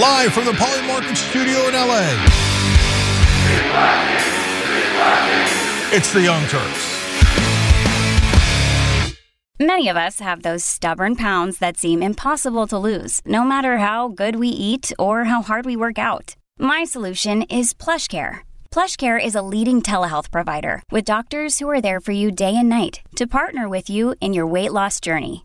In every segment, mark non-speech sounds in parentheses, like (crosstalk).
live from the Polymarket studio in LA. It's the Young Turks. Many of us have those stubborn pounds that seem impossible to lose, no matter how good we eat or how hard we work out. My solution is PlushCare. PlushCare is a leading telehealth provider with doctors who are there for you day and night to partner with you in your weight loss journey.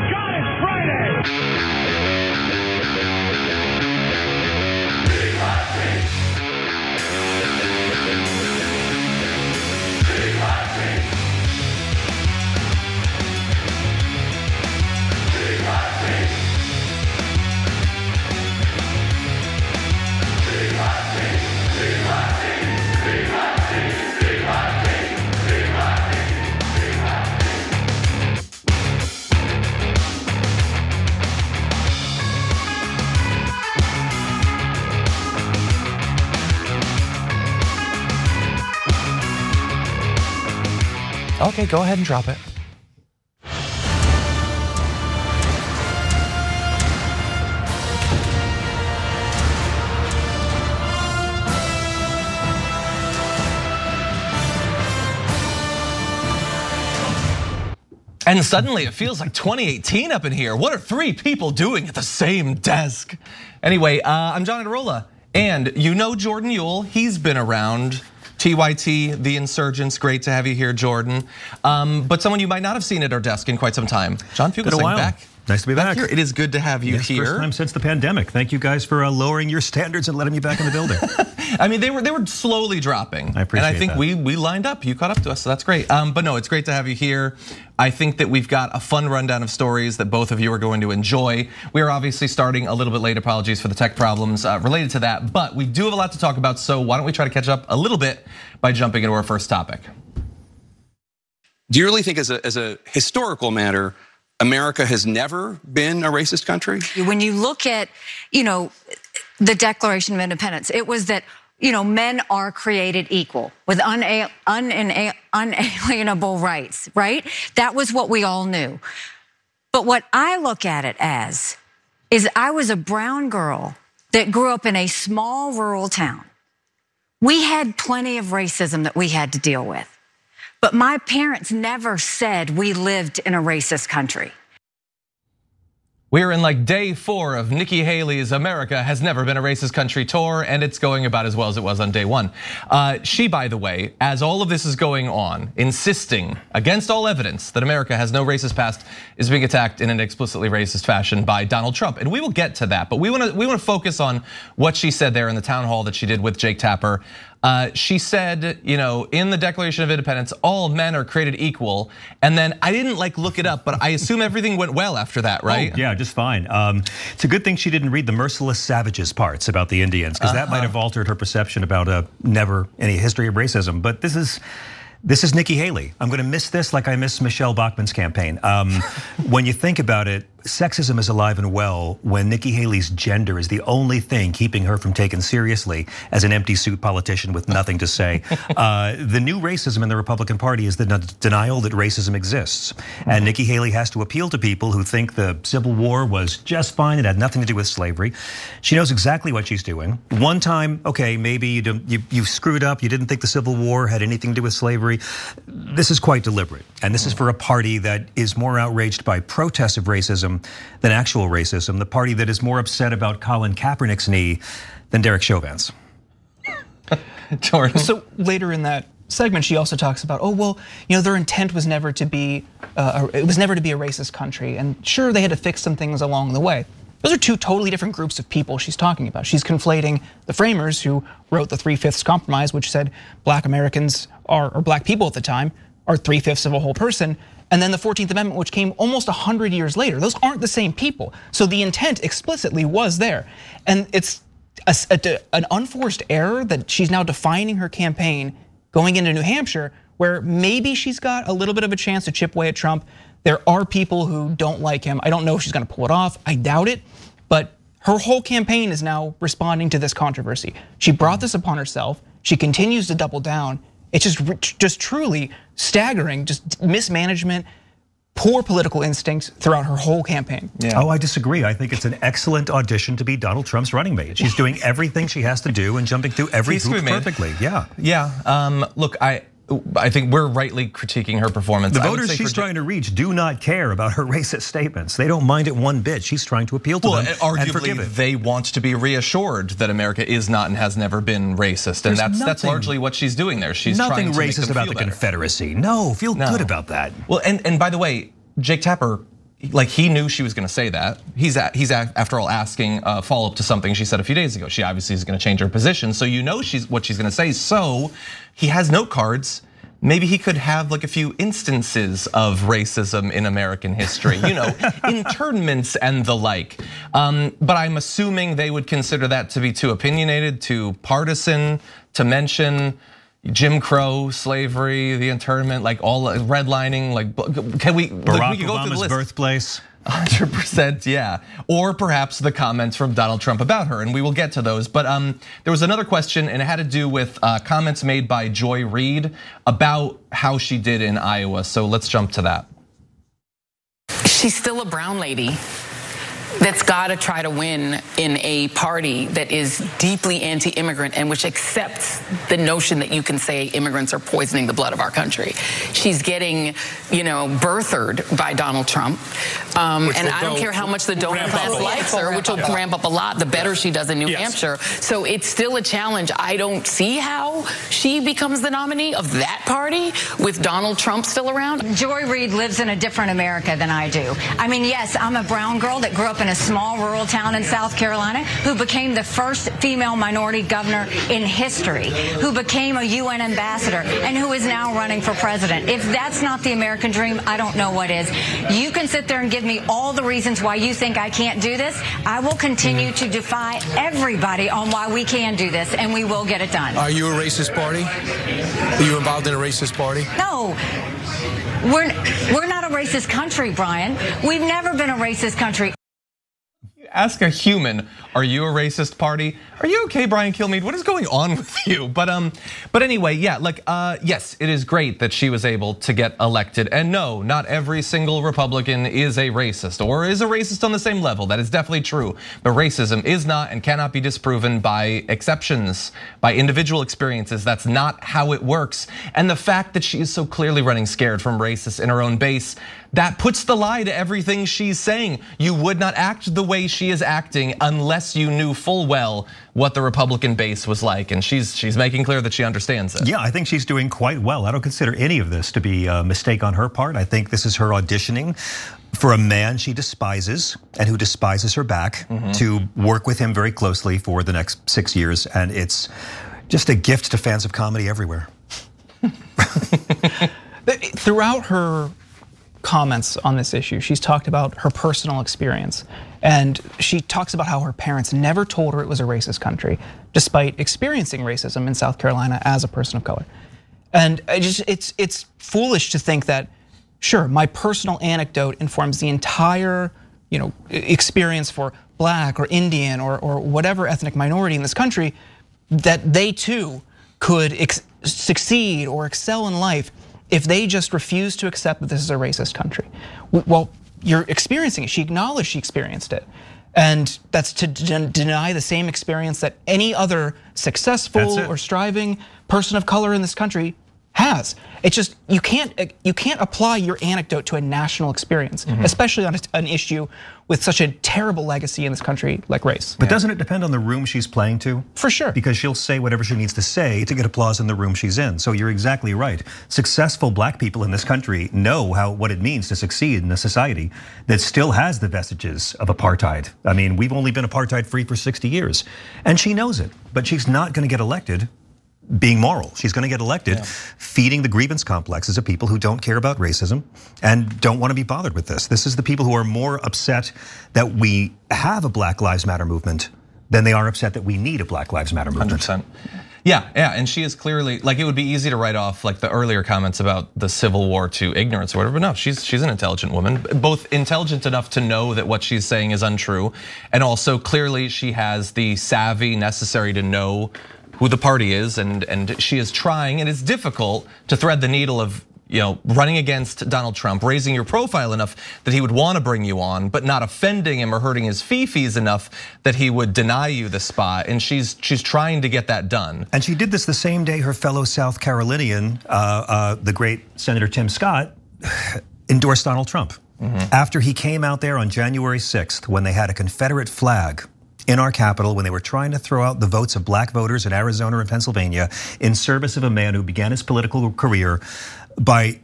Okay, go ahead and drop it. And suddenly it feels like 2018 up in here. What are three people doing at the same desk? Anyway, uh, I'm John Iadarola, and you know Jordan Uhl. He's been around. TYT, the insurgents, great to have you here, Jordan. Um, but someone you might not have seen at our desk in quite some time. John Fugelsang back. Nice to be back. here. It is good to have you Yes, here. First time since the pandemic. Thank you guys for uh, lowering your standards and letting me back in the building. (laughs) I mean, they were they were slowly dropping. I appreciate And I think that. we we lined up. You caught up to us, so that's great. Um, but no, it's great to have you here. I think that we've got a fun rundown of stories that both of you are going to enjoy. We are obviously starting a little bit late. Apologies for the tech problems uh, related to that, but we do have a lot to talk about. So why don't we try to catch up a little bit by jumping into our first topic? Do you really think, as a, as a historical matter, America has never been a racist country? When you look at, you know, the Declaration of Independence, it was that, you know, men are created equal with unalienable rights, right? That was what we all knew. But what I look at it as is I was a brown girl that grew up in a small rural town. We had plenty of racism that we had to deal with. But my parents never said we lived in a racist country. We're in like day four of Nikki Haley's America Has Never Been a Racist Country tour, and it's going about as well as it was on day one. Uh, she, by the way, as all of this is going on, insisting against all evidence that America has no racist past, is being attacked in an explicitly racist fashion by Donald Trump. And we will get to that, but we wanna, we wanna focus on what she said there in the town hall that she did with Jake Tapper. Uh, she said, you know, in the Declaration of Independence, all men are created equal. And then I didn't like look it up, but I assume everything went well after that, right? Oh, yeah, just fine. Um, it's a good thing she didn't read the merciless savages parts about the Indians, because that Uh-huh. might have altered her perception about uh, never any history of racism. But this is. This is Nikki Haley. I'm going to miss this like I miss Michele Bachmann's campaign. Um, (laughs) when you think about it, sexism is alive and well when Nikki Haley's gender is the only thing keeping her from taken seriously as an empty suit politician with nothing to say. (laughs) Uh, the new racism in the Republican Party is the den- denial that racism exists. And Nikki Haley has to appeal to people who think the Civil War was just fine, and had nothing to do with slavery. She knows exactly what she's doing. One time, okay, maybe you, you, you screwed up, you didn't think the Civil War had anything to do with slavery. This is quite deliberate. And this is for a party that is more outraged by protests of racism than actual racism, the party that is more upset about Colin Kaepernick's knee than Derek Chauvin's. (laughs) Jordan. So later in that segment, she also talks about, oh well, you know, their intent was never to be, uh, it was never to be a racist country, and sure they had to fix some things along the way. Those are two totally different groups of people she's talking about. She's conflating the framers who wrote the Three Fifths Compromise, which said Black Americans are, or Black people at the time, are three fifths of a whole person, and then the 14th Amendment, which came almost 100 years later. Those aren't the same people. So the intent explicitly was there. And it's a, a- an unforced error that she's now defining her campaign going into New Hampshire, where maybe she's got a little bit of a chance to chip away at Trump. There are people who don't like him. I don't know if she's going to pull it off. I doubt it. But her whole campaign is now responding to this controversy. She brought this upon herself. She continues to double down. It's just just truly staggering, just mismanagement, poor political instincts throughout her whole campaign. Yeah. Oh, I disagree. I think it's an excellent audition to be Donald Trump's running mate. She's doing everything she has to do and jumping through every hoop perfectly. Yeah. Yeah. Um, look, I I think we're rightly critiquing her performance. The voters she's trying to reach do not care about her (laughs) racist statements. They don't mind it one bit. She's trying to appeal to well, them. Arguably, they want to be reassured that America is not and has never been racist, and There's that's nothing, that's largely what she's doing there. She's nothing trying to racist about the better. Confederacy. No, feel no. good about that. Well, and and by the way, Jake Tapper like he knew she was going to say that. He's at, he's at, after all asking a follow up to something she said a few days ago. She obviously is going to change her position, so you know she's what she's going to say. So he has note cards maybe he could have like a few instances of racism in American history, you know, (laughs) internments and the like. Um, but I'm assuming they would consider that to be too opinionated, too partisan to mention. Jim Crow, slavery, the internment, like all redlining, like can we? Barack like, we could go Obama's through the list. birthplace. 100%, yeah. Or perhaps the comments from Donald Trump about her, and we will get to those. But um, there was another question, and it had to do with uh, comments made by Joy Reid about how she did in Iowa. So let's jump to that. She's still a brown lady that's got to try to win in a party that is deeply anti-immigrant and which accepts the notion that you can say immigrants are poisoning the blood of our country. She's getting, you know, birthered by Donald Trump, um, and I don't care how much the donor class likes her, which will yeah. ramp up a lot. The better she does in New yes. Hampshire, so it's still a challenge. I don't see how she becomes the nominee of that party with Donald Trump still around. Joy Reid lives in a different America than I do. I mean, yes, I'm a brown girl that grew up in a small rural town in South Carolina who became the first female minority governor in history, who became a UN ambassador, and who is now running for president. If that's not the American dream, I don't know what is. You can sit there and give me all the reasons why you think I can't do this. I will continue mm-hmm. to defy everybody on why we can do this, and we will get it done. Are you a racist party? Are you involved in a racist party? No. We're, we're not a racist country, Brian. We've never been a racist country ask a human, are you a racist party? Are you okay, Brian Kilmeade? What is going on (laughs) with you? But um, but anyway, yeah, like uh, yes, it is great that she was able to get elected. And no, not every single Republican is a racist or is a racist on the same level. That is definitely true. But racism is not and cannot be disproven by exceptions, by individual experiences. That's not how it works. And the fact that she is so clearly running scared from racists in her own base that puts the lie to everything she's saying. You would not act the way she is acting unless you knew full well what the Republican base was like. And she's she's making clear that she understands it. Yeah, I think she's doing quite well. I don't consider any of this to be a mistake on her part. I think this is her auditioning for a man she despises and who despises her back mm -hmm. to work with him very closely for the next six years. And it's just a gift to fans of comedy everywhere. (laughs) Throughout her comments on this issue. She's talked about her personal experience. And she talks about how her parents never told her it was a racist country, despite experiencing racism in South Carolina as a person of color. And I just, it's, it's foolish to think that, sure, my personal anecdote informs the entire you know, experience for black or Indian or, or whatever ethnic minority in this country, that they too could succeed or excel in life if they just refuse to accept that this is a racist country. Well, you're experiencing it. She acknowledged she experienced it. And that's to deny the same experience that any other successful or striving person of color in this country has. It's just you can't you can't apply your anecdote to a national experience, mm -hmm. especially on an issue with such a terrible legacy in this country like race. But yeah. doesn't it depend on the room she's playing to? For sure. Because she'll say whatever she needs to say to get applause in the room she's in. So you're exactly right. Successful black people in this country know how what it means to succeed in a society that still has the vestiges of apartheid. I mean, we've only been apartheid free for 60 years. And she knows it, but she's not going to get elected being moral. She's going to get elected yeah. feeding the grievance complexes of people who don't care about racism and don't want to be bothered with this. This is the people who are more upset that we have a Black Lives Matter movement than they are upset that we need a Black Lives Matter movement. 100%. Yeah, yeah, and she is clearly like it would be easy to write off like the earlier comments about the Civil War to ignorance or whatever. But no, she's she's an intelligent woman, both intelligent enough to know that what she's saying is untrue, and also clearly she has the savvy necessary to know who the party is, and and she is trying, and it's difficult to thread the needle of you know, running against Donald Trump, raising your profile enough that he would want to bring you on, but not offending him or hurting his fees enough that he would deny you the spot. And she's she's trying to get that done. And she did this the same day her fellow South Carolinian, uh, uh, the great Senator Tim Scott, (sighs) endorsed Donald Trump. Mm-hmm. After he came out there on January 6th, when they had a Confederate flag in our Capitol when they were trying to throw out the votes of black voters in Arizona and Pennsylvania in service of a man who began his political career by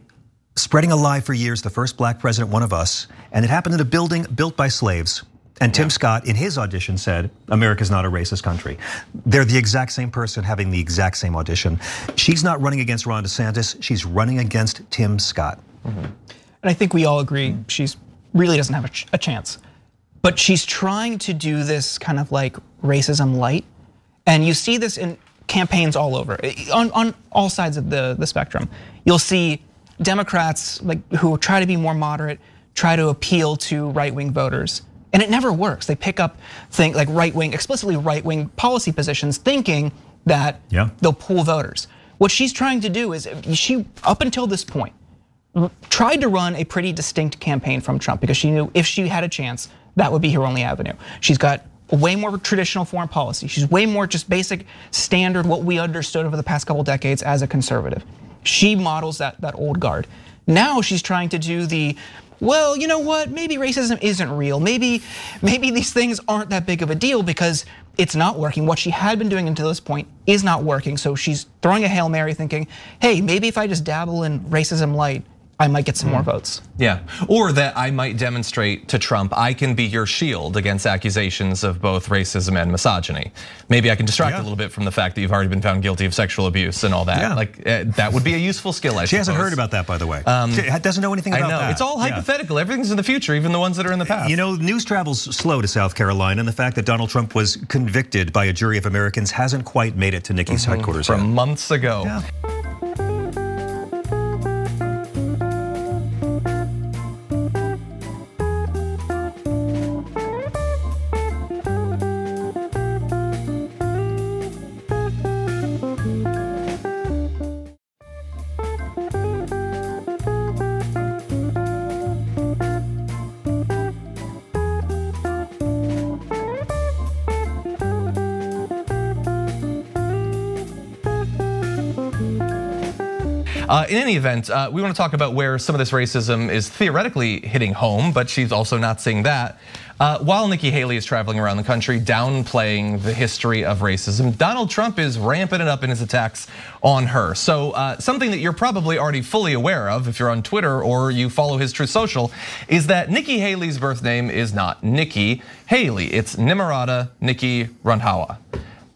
spreading a lie for years, the first black president, one of us, and it happened in a building built by slaves. And Tim yeah. Scott, in his audition, said, America's not a racist country. They're the exact same person having the exact same audition. She's not running against Ron DeSantis, she's running against Tim Scott. Mm-hmm. And I think we all agree she really doesn't have a, ch- a chance. But she's trying to do this kind of like racism light. And you see this in campaigns all over, on, on all sides of the, the spectrum. You'll see Democrats like who try to be more moderate, try to appeal to right-wing voters. And it never works. They pick up think like right-wing, explicitly right-wing policy positions, thinking that yeah. they'll pull voters. What she's trying to do is she, up until this point, tried to run a pretty distinct campaign from Trump because she knew if she had a chance, that would be her only avenue. She's got way more traditional foreign policy. She's way more just basic standard what we understood over the past couple decades as a conservative. She models that that old guard. Now she's trying to do the well, you know what? Maybe racism isn't real. Maybe maybe these things aren't that big of a deal because it's not working. What she had been doing until this point is not working. So she's throwing a Hail Mary thinking, "Hey, maybe if I just dabble in racism light, I might get some more hmm. votes. Yeah, or that I might demonstrate to Trump I can be your shield against accusations of both racism and misogyny. Maybe I can distract yeah. a little bit from the fact that you've already been found guilty of sexual abuse and all that. Yeah. Like eh, that would be a useful skill. I she suppose. hasn't heard about that, by the way. Um, she doesn't know anything about I know that. it's all hypothetical. Yeah. Everything's in the future, even the ones that are in the past. You know, news travels slow to South Carolina, and the fact that Donald Trump was convicted by a jury of Americans hasn't quite made it to Nikki's mm-hmm. headquarters from yet. months ago. Uh, in any event, uh, we want to talk about where some of this racism is theoretically hitting home, but she's also not seeing that. Uh, while Nikki Haley is traveling around the country downplaying the history of racism, Donald Trump is ramping it up in his attacks on her. So, uh, something that you're probably already fully aware of if you're on Twitter or you follow his Truth Social is that Nikki Haley's birth name is not Nikki Haley, it's Nimarata Nikki Randhawa.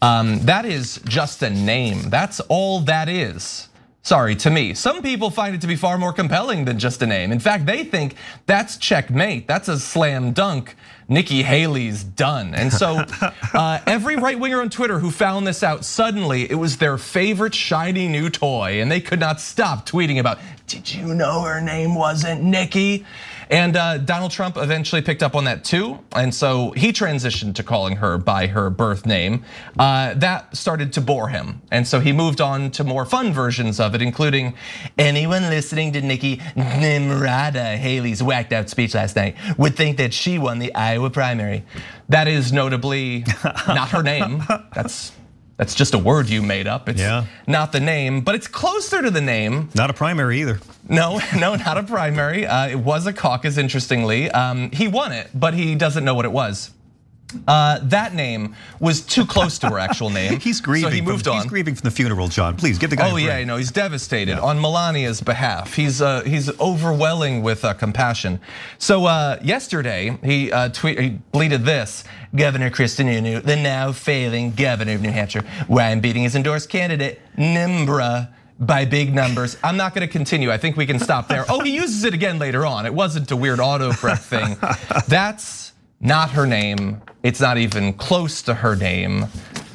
Um, that is just a name. That's all that is. Sorry, to me. Some people find it to be far more compelling than just a name. In fact, they think that's checkmate. That's a slam dunk. Nikki Haley's done. And so (laughs) uh, every right winger on Twitter who found this out, suddenly it was their favorite shiny new toy. And they could not stop tweeting about, did you know her name wasn't Nikki? And uh, Donald Trump eventually picked up on that too. And so he transitioned to calling her by her birth name. Uh, that started to bore him. And so he moved on to more fun versions of it, including anyone listening to Nikki Nimrata Haley's whacked out speech last night would think that she won the Iowa primary. That is notably not her name. That's that's just a word you made up. It's yeah. not the name, but it's closer to the name. Not a primary either. No, (laughs) no, not a primary. Uh, it was a caucus, interestingly. Um, he won it, but he doesn't know what it was. Uh, that name was too close to her actual (laughs) name. he's grieving. So he moved from, on. He's grieving from the funeral, John. Please give the guy. Oh yeah, I know. He's devastated yeah. on Melania's behalf. He's uh, he's overwhelming with uh, compassion. So uh, yesterday he uh, tweet he bleated this: Governor Chris Sununu, the now failing governor of New Hampshire, why I'm beating his endorsed candidate Nimbra by big numbers. I'm not going to continue. I think we can stop there. oh, he uses it again later on. It wasn't a weird autocorrect thing. (laughs) That's not her name. It's not even close to her name,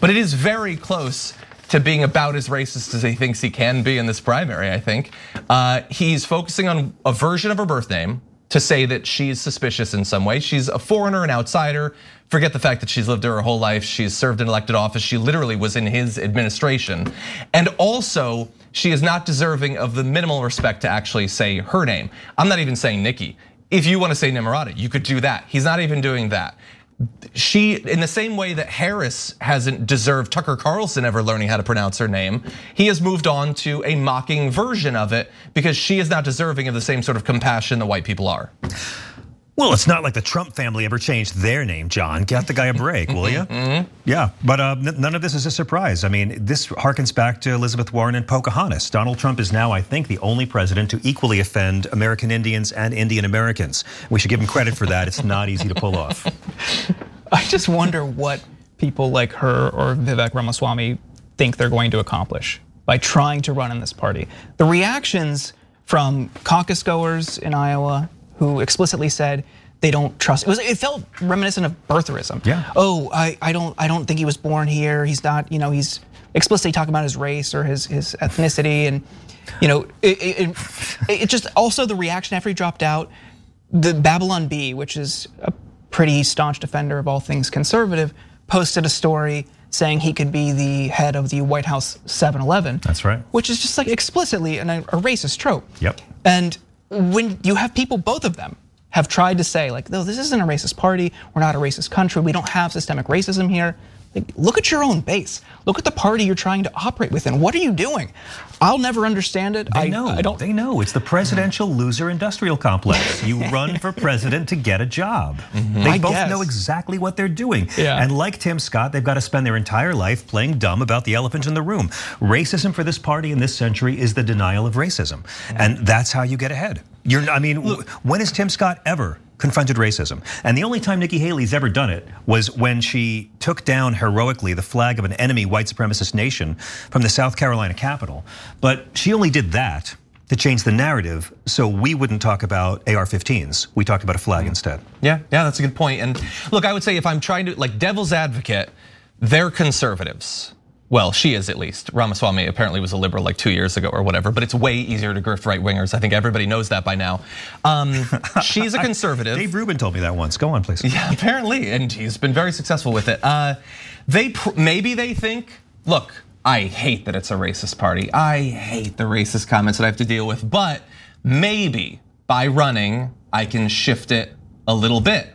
but it is very close to being about as racist as he thinks he can be in this primary, I think. Uh, he's focusing on a version of her birth name to say that she's suspicious in some way. She's a foreigner, an outsider. Forget the fact that she's lived her whole life. She's served in elected office. She literally was in his administration. And also, she is not deserving of the minimal respect to actually say her name. I'm not even saying Nikki. If you want to say Nimrata, you could do that. He's not even doing that she, in the same way that Harris hasn't deserved Tucker Carlson ever learning how to pronounce her name, he has moved on to a mocking version of it because she is not deserving of the same sort of compassion that white people are. Well, it's not like the Trump family ever changed their name, John. Get the guy a break, will you? (laughs) Mm-hmm. Yeah, but uh, none of this is a surprise. I mean, this harkens back to Elizabeth Warren and Pocahontas. Donald Trump is now, I think, the only president to equally offend American Indians and Indian Americans. We should give him credit for that. It's not easy to pull off. (laughs) I just wonder what people like her or Vivek Ramaswamy think they're going to accomplish by trying to run in this party. The reactions from caucus goers in Iowa who explicitly said they don't trust. It was. It felt reminiscent of birtherism. Yeah. Oh, I, I don't. I don't think he was born here. He's not. You know, he's explicitly talking about his race or his his ethnicity, and you know, it, it, it just also the reaction after he dropped out. The Babylon Bee, which is a pretty staunch defender of all things conservative, posted a story saying he could be the head of the White House 7-Eleven. That's right. Which is just like explicitly a, a racist trope. Yep. And when you have people, both of them, have tried to say like, no, this isn't a racist party. We're not a racist country. We don't have systemic racism here. Like, look at your own base. Look at the party you're trying to operate within. What are you doing? I'll never understand it. They I know. I don't. They know. It's the presidential loser industrial complex. You (laughs) run for president to get a job. Mm-hmm. They I both guess. know exactly what they're doing. Yeah. And like Tim Scott, they've got to spend their entire life playing dumb about the elephant in the room. Racism for this party in this century is the denial of racism, mm. and that's how you get ahead. You're. I mean, when has Tim Scott ever? Confronted racism. And the only time Nikki Haley's ever done it was when she took down heroically the flag of an enemy white supremacist nation from the South Carolina Capitol. But she only did that to change the narrative so we wouldn't talk about AR 15s. We talked about a flag hmm. instead. Yeah, yeah, that's a good point. And look, I would say if I'm trying to, like, devil's advocate, they're conservatives. Well, she is at least. Ramaswamy apparently was a liberal like two years ago or whatever, but it's way easier to grift right wingers. I think everybody knows that by now. Um, (laughs) she's a conservative. Dave Rubin told me that once. Go on, please. Yeah, apparently, and he's been very successful with it. Uh, they maybe they think, look, I hate that it's a racist party. I hate the racist comments that I have to deal with, but maybe by running, I can shift it a little bit.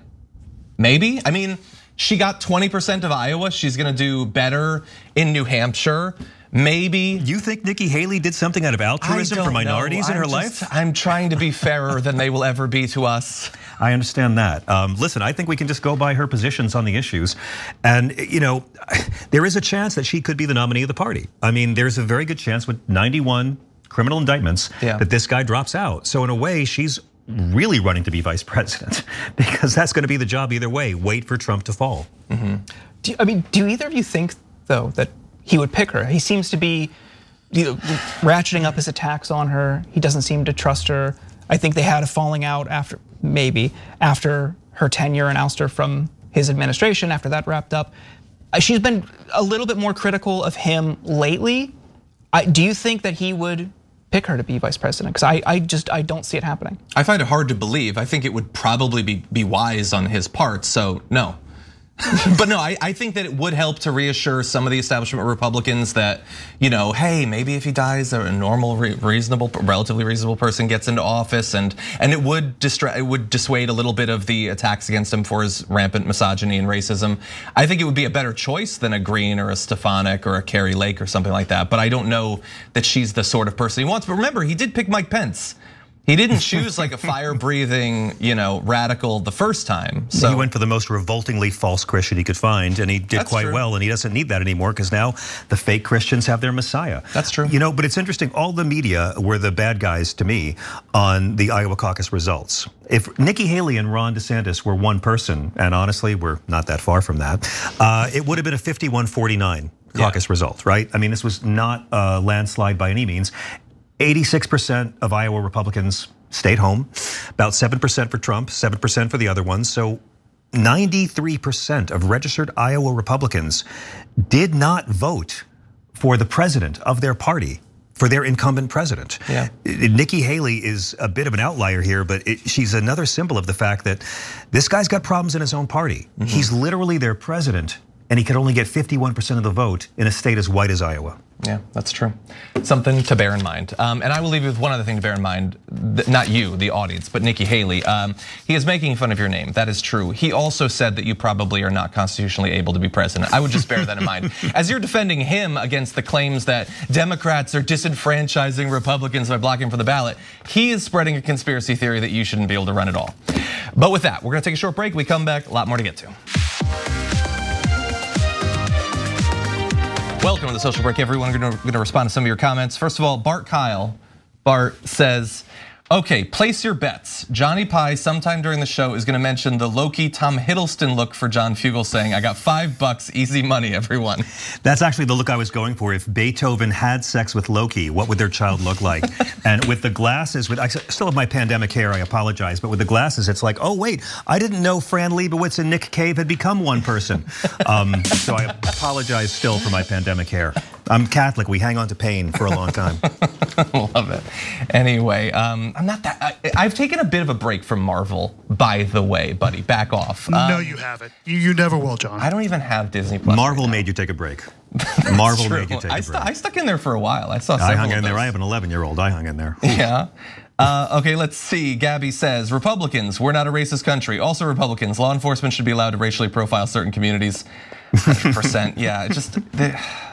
Maybe. I mean, she got 20% of Iowa. She's gonna do better in New Hampshire. Maybe. You think Nikki Haley did something out of altruism for minorities in her I'm life? I'm trying to be fairer than they will ever be to us. I understand that. Um, listen, I think we can just go by her positions on the issues. And, you know, there is a chance that she could be the nominee of the party. I mean, there's a very good chance with 91 criminal indictments Yeah. that this guy drops out. So, in a way, she's really running to be vice president (laughs) because that's going to be the job either way. Wait for Trump to fall. You, I mean, do either of you think though that he would pick her? He seems to be you know, ratcheting up his attacks on her. He doesn't seem to trust her. I think they had a falling out after maybe after her tenure and ouster from his administration. After that wrapped up, Uh, she's been a little bit more critical of him lately. I, do you think that he would pick her to be vice president? Because I, I just I don't see it happening. I find it hard to believe. I think it would probably be be wise on his part. So no. (laughs) but no, I, I think that it would help to reassure some of the establishment Republicans that, you know, hey, maybe if he dies, a normal, reasonable, relatively reasonable person gets into office, and and it would distra- it would dissuade a little bit of the attacks against him for his rampant misogyny and racism. I think it would be a better choice than a Greene or a Stefanik or a Kari Lake or something like that. But I don't know that she's the sort of person he wants. But remember, he did pick Mike Pence. He didn't choose like a fire-breathing, you know, radical the first time. So he went for the most revoltingly false Christian he could find, and he did That's quite true. well. And he doesn't need that anymore because now the fake Christians have their Messiah. That's true. You know, but it's interesting. All the media were the bad guys to me on the Iowa caucus results. If Nikki Haley and Ron DeSantis were one person, and honestly, we're not that far from that, uh, it would have been a 51-49 caucus result, right? I mean, this was not a landslide by any means. 86% of Iowa Republicans stayed home, about 7% for Trump, 7% for the other ones. So 93% of registered Iowa Republicans did not vote for the president of their party for their incumbent president. Yeah. Nikki Haley is a bit of an outlier here, but it, she's another symbol of the fact that this guy's got problems in his own party. Mm-hmm. He's literally their president, and he could only get 51% of the vote in a state as white as Iowa. Yeah, that's true. Something to bear in mind. Um, and I will leave you with one other thing to bear in mind. Not you, the audience, but Nikki Haley. Um, he is making fun of your name. That is true. He also said that you probably are not constitutionally able to be president. I would just bear that in mind. (laughs) As you're defending him against the claims that Democrats are disenfranchising Republicans by blocking from the ballot, he is spreading a conspiracy theory that you shouldn't be able to run at all. But with that, we're going to take a short break. We come back, a lot more to get to. Welcome to the social break, everyone. We're going to respond to some of your comments. First of all, Bart Kyle, Bart says, Okay, place your bets. Johnny Pie, sometime during the show, is going to mention the Loki Tom Hiddleston look for John Fugelsang, I got five bucks, easy money, everyone. That's actually the look I was going for. If Beethoven had sex with Loki, what would their child look like? (laughs) and with the glasses, with I still have my pandemic hair, I apologize, but with the glasses, it's like, oh, wait, I didn't know Fran Lebowitz and Nick Cave had become one person. (laughs) Um, so I apologize still for my pandemic hair. I'm Catholic. We hang on to pain for a long time. (laughs) Love it. Anyway, um, I'm not that. I, have taken a bit of a break from Marvel, by the way, buddy. Back off. Um, no, you haven't. You, you never will, John. I don't even have Disney Plus. Marvel right made you take a break. (laughs) Marvel made you take a break. I, I, stuck in there for a while. I saw. I hung in there. I have an 11 year old. I hung in there. (laughs) Yeah. Uh, okay, let's see. Gabby says Republicans, we're not a racist country. Also, Republicans, law enforcement should be allowed to racially profile certain communities. 100%. yeah, just. I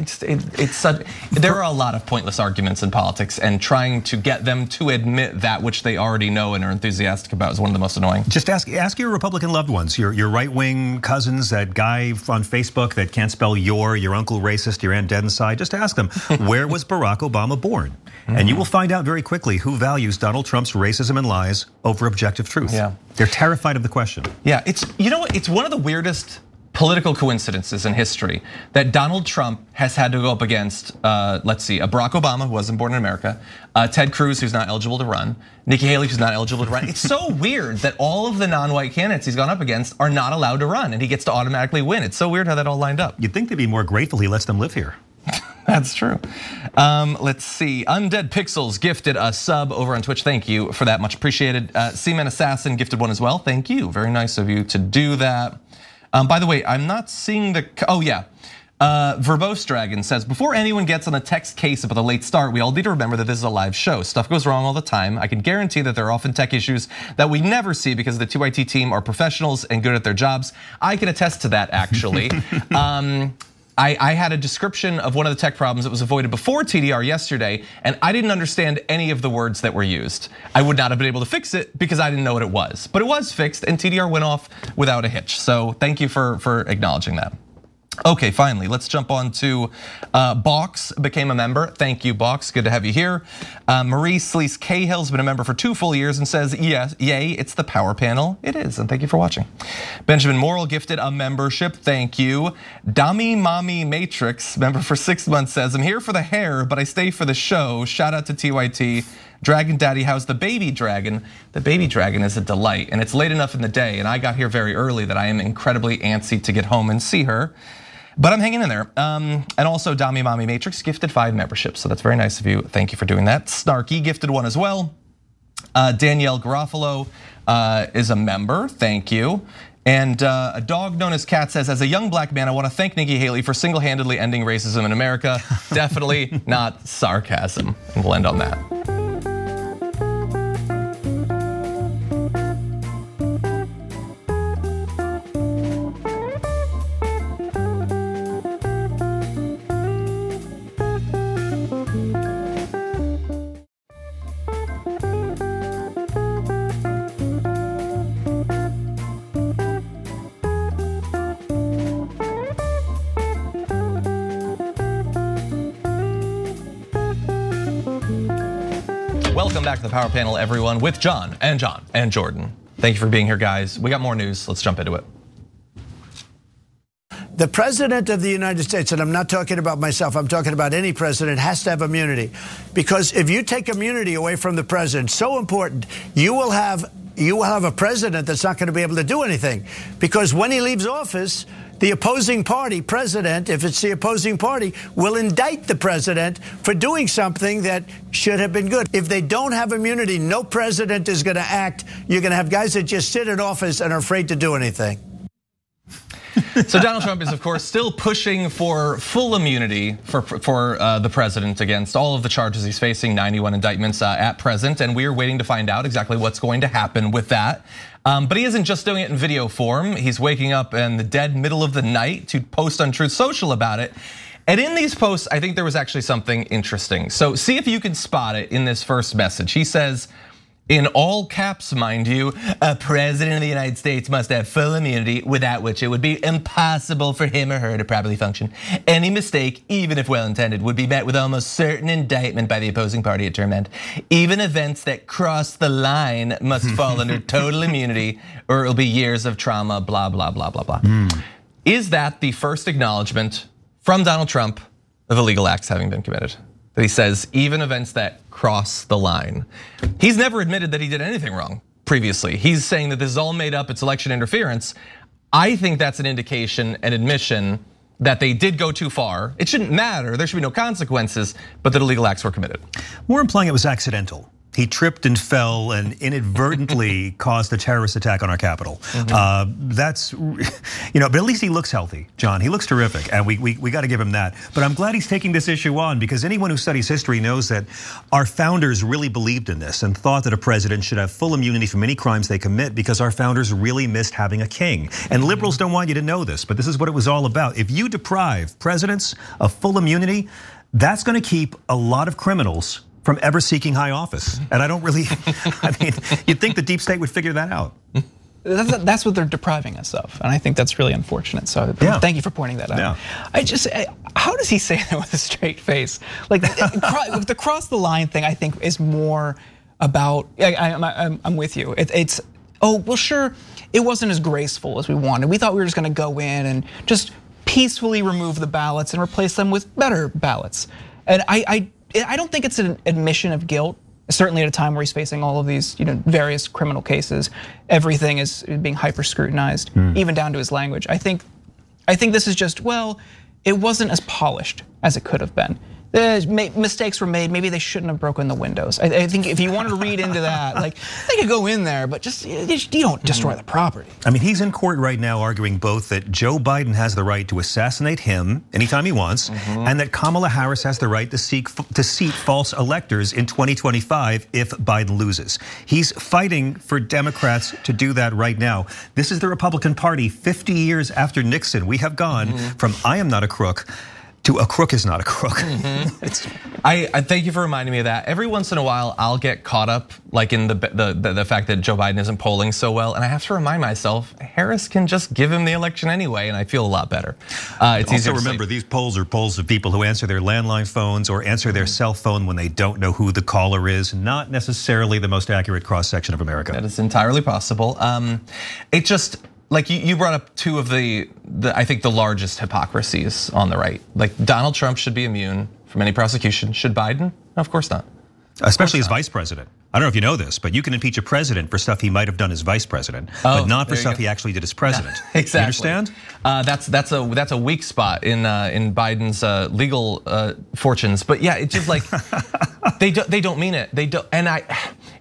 just, it, it's such, there are a lot of pointless arguments in politics, and trying to get them to admit that which they already know and are enthusiastic about is one of the most annoying. Just ask ask your Republican loved ones, your your right wing cousins, that guy on Facebook that can't spell your, your uncle racist, your aunt dead inside. Just ask them, (laughs) where was Barack Obama born? Mm-hmm. And you will find out very quickly who values Donald Trump's racism and lies over objective truth. Yeah, they're terrified of the question. Yeah, it's you know it's one of the weirdest political coincidences in history that Donald Trump has had to go up against, uh, let's see, a Barack Obama who wasn't born in America, uh, Ted Cruz who's not eligible to run, Nikki Haley who's not eligible to run. It's so (laughs) weird that all of the non-white candidates he's gone up against are not allowed to run and he gets to automatically win. It's so weird how that all lined up. You'd think they'd be more grateful he lets them live here. (laughs) That's true. Um, let's see. Undead Pixels gifted a sub over on Twitch. Thank you for that. Much appreciated. Uh, Seaman Assassin gifted one as well. Thank you. Very nice of you to do that. Um, by the way, I'm not seeing the, oh yeah. Uh, Verbose Dragon says, before anyone gets on a text case about the late start, we all need to remember that this is a live show. Stuff goes wrong all the time. I can guarantee that there are often tech issues that we never see because the TYT team are professionals and good at their jobs. I can attest to that actually. (laughs) um, I, I, had a description of one of the tech problems that was avoided before TDR yesterday, and I didn't understand any of the words that were used. I would not have been able to fix it because I didn't know what it was. But it was fixed, and TDR went off without a hitch. So thank you for, for acknowledging that. Okay, finally, let's jump on to uh, Box became a member. Thank you, Box. Good to have you here. Uh, Marie Sleece Cahill's been a member for two full years and says, yes, yay, it's the power panel. It is, and thank you for watching. Benjamin Morrill gifted a membership. Thank you. Dami Mommy Matrix, member for six months, says, I'm here for the hair, but I stay for the show. Shout out to TYT. Dragon Daddy, how's the baby dragon? The baby dragon is a delight, and it's late enough in the day, and I got here very early that I am incredibly antsy to get home and see her. But I'm hanging in there. Um, and also, Dami Mommy Matrix gifted five memberships, so that's very nice of you. Thank you for doing that. Snarky gifted one as well. Uh, Danielle Garofalo uh, is a member. Thank you. And uh, a dog known as Cat says, as a young black man, I want to thank Nikki Haley for single-handedly ending racism in America. (laughs) Definitely not sarcasm. And we'll end on that. Power Panel, everyone, with John and John and Jordan. Thank you for being here, guys. We got more news. Let's jump into it. The president of the United States, and I'm not talking about myself, I'm talking about any president, has to have immunity. Because if you take immunity away from the president, so important, you will have you will have a president that's not going to be able to do anything. Because when he leaves office, the opposing party, president, if it's the opposing party, will indict the president for doing something that should have been good. If they don't have immunity, no president is going to act. You're going to have guys that just sit in office and are afraid to do anything. so Donald Trump is, of course, still pushing for full immunity for for uh, the president against all of the charges he's facing, 91 indictments uh, at present, and we are waiting to find out exactly what's going to happen with that. Um, but he isn't just doing it in video form. He's waking up in the dead middle of the night to post on Truth Social about it. And in these posts, I think there was actually something interesting. So see if you can spot it in this first message. He says in all caps, mind you, a president of the United States must have full immunity, without which it would be impossible for him or her to properly function. Any mistake, even if well intended, would be met with almost certain indictment by the opposing party at term end. Even events that cross the line must fall (laughs) under total immunity, or it'll be years of trauma, blah, blah, blah, blah, blah. Mm. Is that the first acknowledgement from Donald Trump of illegal acts having been committed? That he says, even events that cross the line. He's never admitted that he did anything wrong previously. He's saying that this is all made up, it's election interference. I think that's an indication, an admission that they did go too far. It shouldn't matter, there should be no consequences, but that illegal acts were committed. More implying it was accidental he tripped and fell and inadvertently (laughs) caused a terrorist attack on our Capitol. Mm-hmm. Uh, that's, you know, but at least he looks healthy, John. He looks terrific, and we, we, we got to give him that. But I'm glad he's taking this issue on because anyone who studies history knows that our founders really believed in this and thought that a president should have full immunity from any crimes they commit because our founders really missed having a king. And liberals don't want you to know this, but this is what it was all about. If you deprive presidents of full immunity, that's going to keep a lot of criminals from ever seeking high office. Mm-hmm. And I don't really, (laughs) I mean, you'd think the deep state would figure that out. That's what they're depriving us of, and I think that's really unfortunate. So yeah. thank you for pointing that out. Yeah. I just, how does he say that with a straight face? Like the cross the line thing, I think is more about. I, am with you. It, it's oh well, sure, it wasn't as graceful as we wanted. We thought we were just going to go in and just peacefully remove the ballots and replace them with better ballots. And I, I I don't think it's an admission of guilt. Certainly at a time where he's facing all of these, you know, various criminal cases, everything is being hyper scrutinized, mm. even down to his language. I think, I think this is just well, it wasn't as polished as it could have been mistakes were made. Maybe they shouldn't have broken the windows. I, think if you wanted to read into that, like they could go in there, but just you don't destroy the property. I mean, he's in court right now arguing both that Joe Biden has the right to assassinate him anytime he wants, mm-hmm. and that Kamala Harris has the right to seek to seat false electors in 2025 if Biden loses. He's fighting for Democrats to do that right now. This is the Republican Party 50 years after Nixon. We have gone mm-hmm. from I am not a crook to a crook is not a crook. Mm-hmm. (laughs) I, I, thank you for reminding me of that. Every once in a while, I'll get caught up like in the, the the, the fact that Joe Biden isn't polling so well, and I have to remind myself Harris can just give him the election anyway, and I feel a lot better. Uh, it's also remember these polls are polls of people who answer their landline phones or answer their mm-hmm. cell phone when they don't know who the caller is. Not necessarily the most accurate cross section of America. That is entirely possible. Um, it just like you, brought up two of the, the, I think the largest hypocrisies on the right. Like Donald Trump should be immune from any prosecution. Should Biden? No, of course not. Especially as vice president. I don't know if you know this, but you can impeach a president for stuff he might have done as vice president, oh, but not for stuff go. he actually did as president. (laughs) Yeah, exactly. You understand? Uh, that's that's a that's a weak spot in uh, in Biden's uh, legal uh, fortunes. But yeah, it's just like (laughs) they do, they don't mean it. They don't, and I.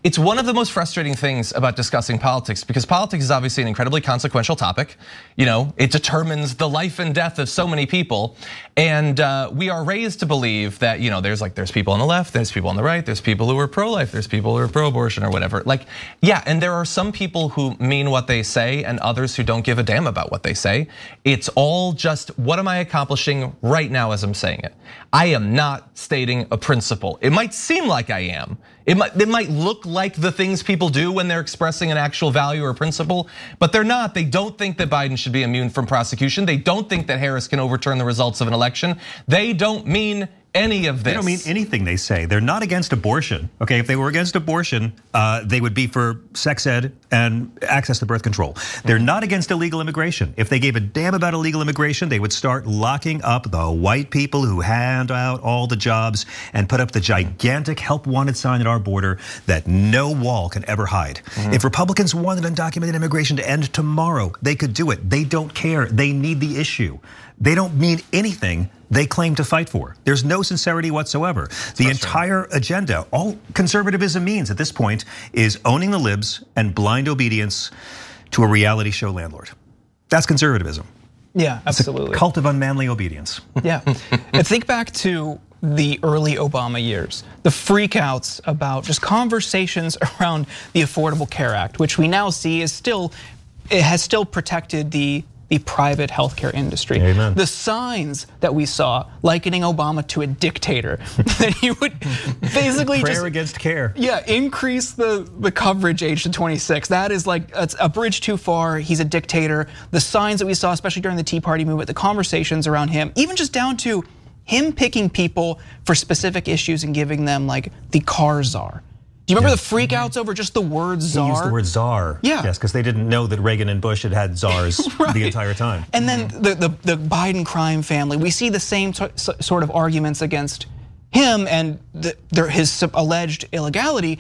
It's one of the most frustrating things about discussing politics because politics is obviously an incredibly consequential topic. You know, it determines the life and death of so many people, and uh, we are raised to believe that you know there's like there's people on the left, there's people on the right, there's people who are pro-life, there's people who are pro-abortion or whatever. Like, yeah, and there are some people who mean what they say and others who don't give a damn about what they say. It's all just what am I accomplishing right now as I'm saying it. I am not stating a principle. It might seem like I am. It might, might look like the things people do when they're expressing an actual value or principle, but they're not. They don't think that Biden should be immune from prosecution. They don't think that Harris can overturn the results of an election. They don't mean any of this. They don't mean anything they say. They're not against abortion. Okay, if they were against abortion, uh, they would be for sex ed and access to birth control. They're not against illegal immigration. If they gave a damn about illegal immigration, they would start locking up the white people who hand out all the jobs and put up the gigantic help wanted sign at our border that no wall can ever hide. Mm-hmm. If Republicans wanted undocumented immigration to end tomorrow, they could do it. They don't care. They need the issue. They don't mean anything they claim to fight for. There's no sincerity whatsoever. The entire agenda, all conservatism means at this point, is owning the libs and blind obedience to a reality show landlord. That's conservatism. Yeah, absolutely. cult of unmanly obedience. (laughs) Yeah. and think back to the early Obama years, the freakouts about just conversations (laughs) around the Affordable Care Act, which we now see is still, it has still protected the the private healthcare industry. Amen. The signs that we saw likening Obama to a dictator, (laughs) that he would basically just. prayer just, against care. Yeah, increase the the coverage age to 26. That is like it's a bridge too far. He's a dictator. The signs that we saw, especially during the Tea Party movement, the conversations around him, even just down to him picking people for specific issues and giving them like the car czar. Do you remember yeah. the freakouts over just the word czar? He used the word czar. Yeah. Yes, because they didn't know that Reagan and Bush had had czars (laughs) right. the entire time. And then mm-hmm. the, the, the Biden crime family, we see the same sort of arguments against him and the, his alleged illegality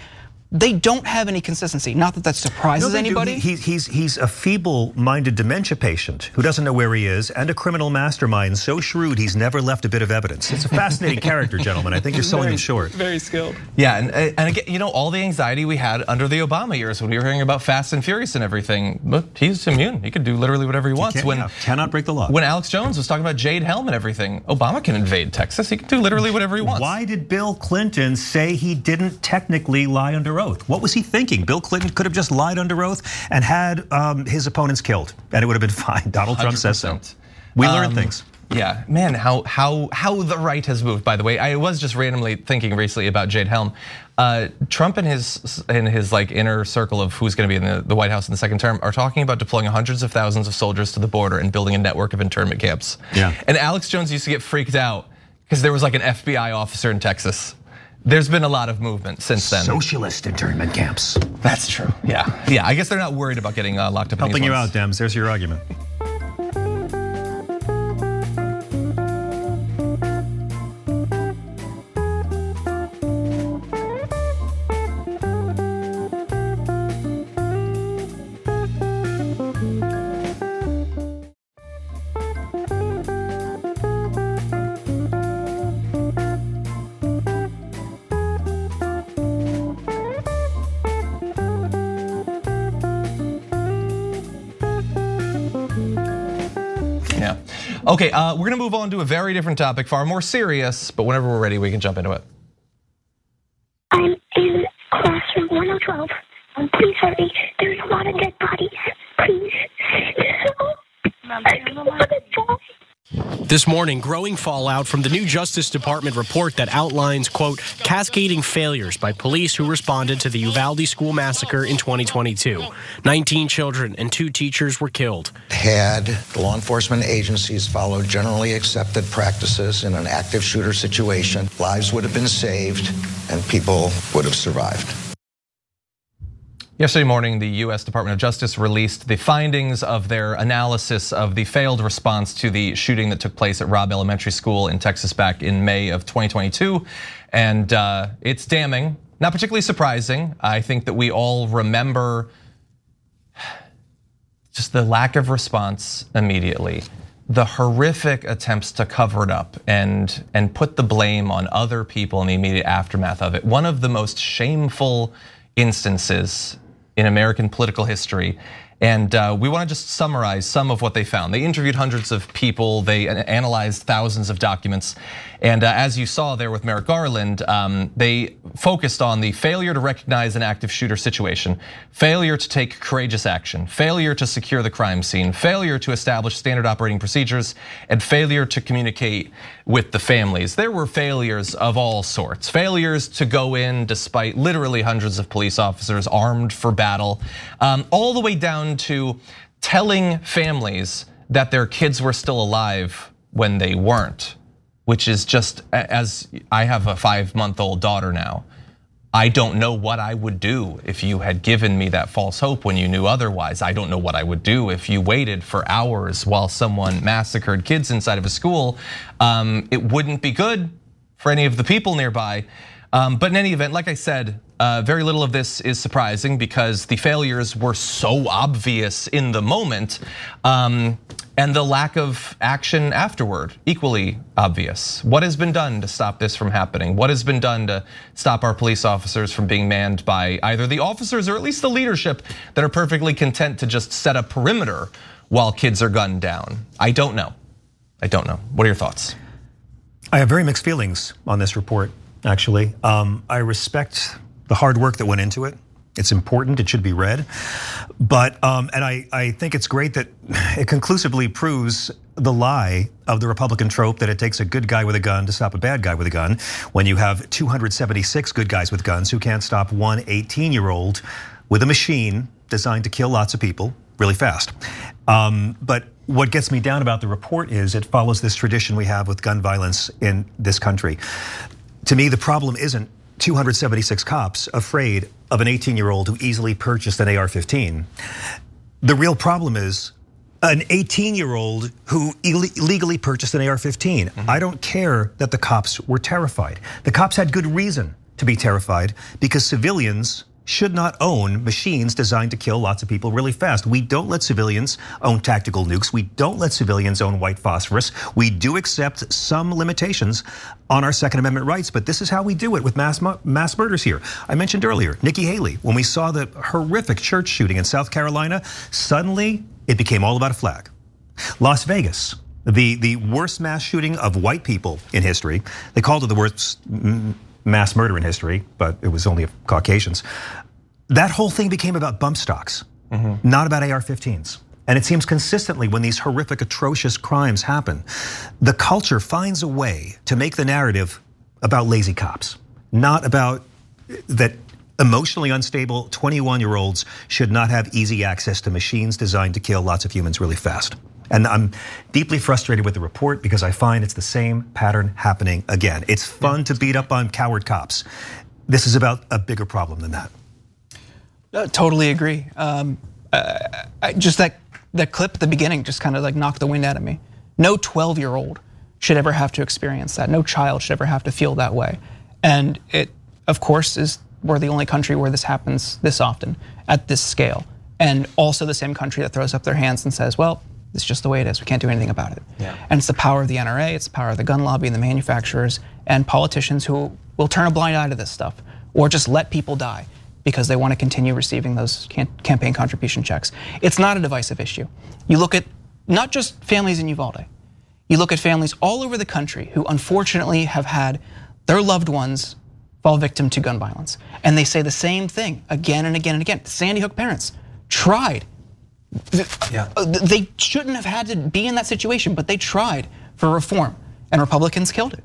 they don't have any consistency. Not that that surprises no, anybody. He, he's, he's a feeble-minded dementia patient who doesn't know where he is, and a criminal mastermind so shrewd he's never left a bit of evidence. It's a fascinating character, gentlemen. I think you're selling very, him short. Very skilled. Yeah, and, and again, you know, all the anxiety we had under the Obama years when we were hearing about Fast and Furious and everything, but he's immune. He can do literally whatever he wants. He when yeah, cannot break the law. When Alex Jones was talking about Jade Helm and everything, Obama can invade Texas. He can do literally whatever he wants. Why did Bill Clinton say he didn't technically lie under oath? What was he thinking? Bill Clinton could have just lied under oath and had um, his opponents killed, and it would have been (laughs) fine. Donald Trump 100%. says so. We learn um, things. Yeah, man, how how how the right has moved. By the way, I was just randomly thinking recently about Jade Helm. Uh, Trump and his in his like inner circle of who's going to be in the, the White House in the second term are talking about deploying hundreds of thousands of soldiers to the border and building a network of internment camps. Yeah. And Alex Jones used to get freaked out because there was like an FBI officer in Texas there's been a lot of movement since then. Socialist internment camps. That's true. Yeah, yeah. I guess they're not worried about getting uh, locked up. Helping you ones. out, Dems. There's your argument. Okay, uh, we're gonna move on to a very different topic, far more serious, but whenever we're ready, we can jump into it. This morning, growing fallout from the new Justice Department report that outlines, quote, cascading failures by police who responded to the Uvalde school massacre in 2022. 19 children and two teachers were killed. Had law enforcement agencies followed generally accepted practices in an active shooter situation, lives would have been saved and people would have survived. Yesterday morning, the US Department of Justice released the findings of their analysis of the failed response to the shooting that took place at Robb Elementary School in Texas back in May of 2022. And uh, it's damning, not particularly surprising. I think that we all remember just the lack of response immediately the horrific attempts to cover it up and and put the blame on other people in the immediate aftermath of it. One of the most shameful instances in American political history. And uh, we want to just summarize some of what they found. They interviewed hundreds of people, they analyzed thousands of documents. And uh, as you saw there with Merrick Garland, um, they focused on the failure to recognize an active shooter situation, failure to take courageous action, failure to secure the crime scene, failure to establish standard operating procedures, and failure to communicate with the families. There were failures of all sorts, failures to go in despite literally hundreds of police officers armed for battle, um, all the way down to telling families that their kids were still alive when they weren't, which is just as I have a five month old daughter now. I don't know what I would do if you had given me that false hope when you knew otherwise. I don't know what I would do if you waited for hours while someone massacred kids inside of a school. Um, it wouldn't be good for any of the people nearby. Um, but in any event, like I said, very little of this is surprising because the failures were so obvious in the moment. Um, and the lack of action afterward, equally obvious. What has been done to stop this from happening? What has been done to stop our police officers from being manned by either the officers or at least the leadership that are perfectly content to just set a perimeter while kids are gunned down? I don't know. I don't know. What are your thoughts? I have very mixed feelings on this report, actually. Um, I respect the hard work that went into it. It's important, it should be read. But, um, and I, I think it's great that (laughs) it conclusively proves the lie of the Republican trope that it takes a good guy with a gun to stop a bad guy with a gun when you have 276 good guys with guns who can't stop one 18 year old with a machine designed to kill lots of people really fast. Um, but what gets me down about the report is it follows this tradition we have with gun violence in this country. To me, the problem isn't 276 cops afraid of an 18 year old who easily purchased an AR 15. The real problem is an 18 year old who illegally purchased an AR 15. Mm-hmm. I don't care that the cops were terrified. The cops had good reason to be terrified because civilians should not own machines designed to kill lots of people really fast. We don't let civilians own tactical nukes. We don't let civilians own white phosphorus. We do accept some limitations on our Second Amendment rights, but this is how we do it with mass mass murders here. I mentioned earlier Nikki Haley. When we saw the horrific church shooting in South Carolina, suddenly it became all about a flag. Las Vegas, the the worst mass shooting of white people in history. They called it the worst mm, mass murder in history, but it was only of Caucasians. That whole thing became about bump stocks, mm-hmm. not about AR 15s. And it seems consistently when these horrific, atrocious crimes happen, the culture finds a way to make the narrative about lazy cops, not about that emotionally unstable 21 year olds should not have easy access to machines designed to kill lots of humans really fast. And I'm deeply frustrated with the report because I find it's the same pattern happening again. It's fun to beat up on coward cops. This is about a bigger problem than that. Uh, totally agree. Um, uh, just that that clip at the beginning just kind of like knocked the wind out of me. No 12 year old should ever have to experience that. No child should ever have to feel that way. And it, of course, is we're the only country where this happens this often at this scale. And also the same country that throws up their hands and says, well, it's just the way it is. We can't do anything about it. Yeah. And it's the power of the NRA, it's the power of the gun lobby and the manufacturers and politicians who will turn a blind eye to this stuff or just let people die because they want to continue receiving those campaign contribution checks. It's not a divisive issue. You look at not just families in Uvalde, you look at families all over the country who unfortunately have had their loved ones fall victim to gun violence. And they say the same thing again and again and again. Sandy Hook parents tried yeah. Uh, they shouldn't have had to be in that situation, but they tried for reform, and Republicans killed it.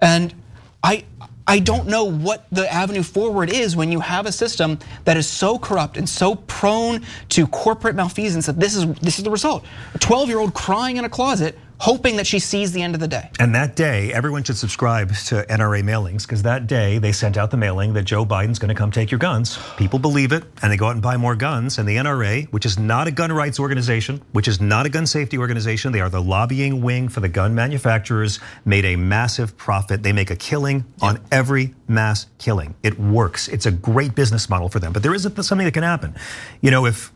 And I, I don't know what the avenue forward is when you have a system that is so corrupt and so prone to corporate malfeasance that this is this is the result. A 12-year-old crying in a closet hoping that she sees the end of the day. And that day, everyone should subscribe to NRA mailings because that day they sent out the mailing that Joe Biden's going to come take your guns. People believe it and they go out and buy more guns. And the NRA, which is not a gun rights organization, which is not a gun safety organization, they are the lobbying wing for the gun manufacturers, made a massive profit. They make a killing on every mass killing. It works. It's a great business model for them. But there is something that can happen. You know, if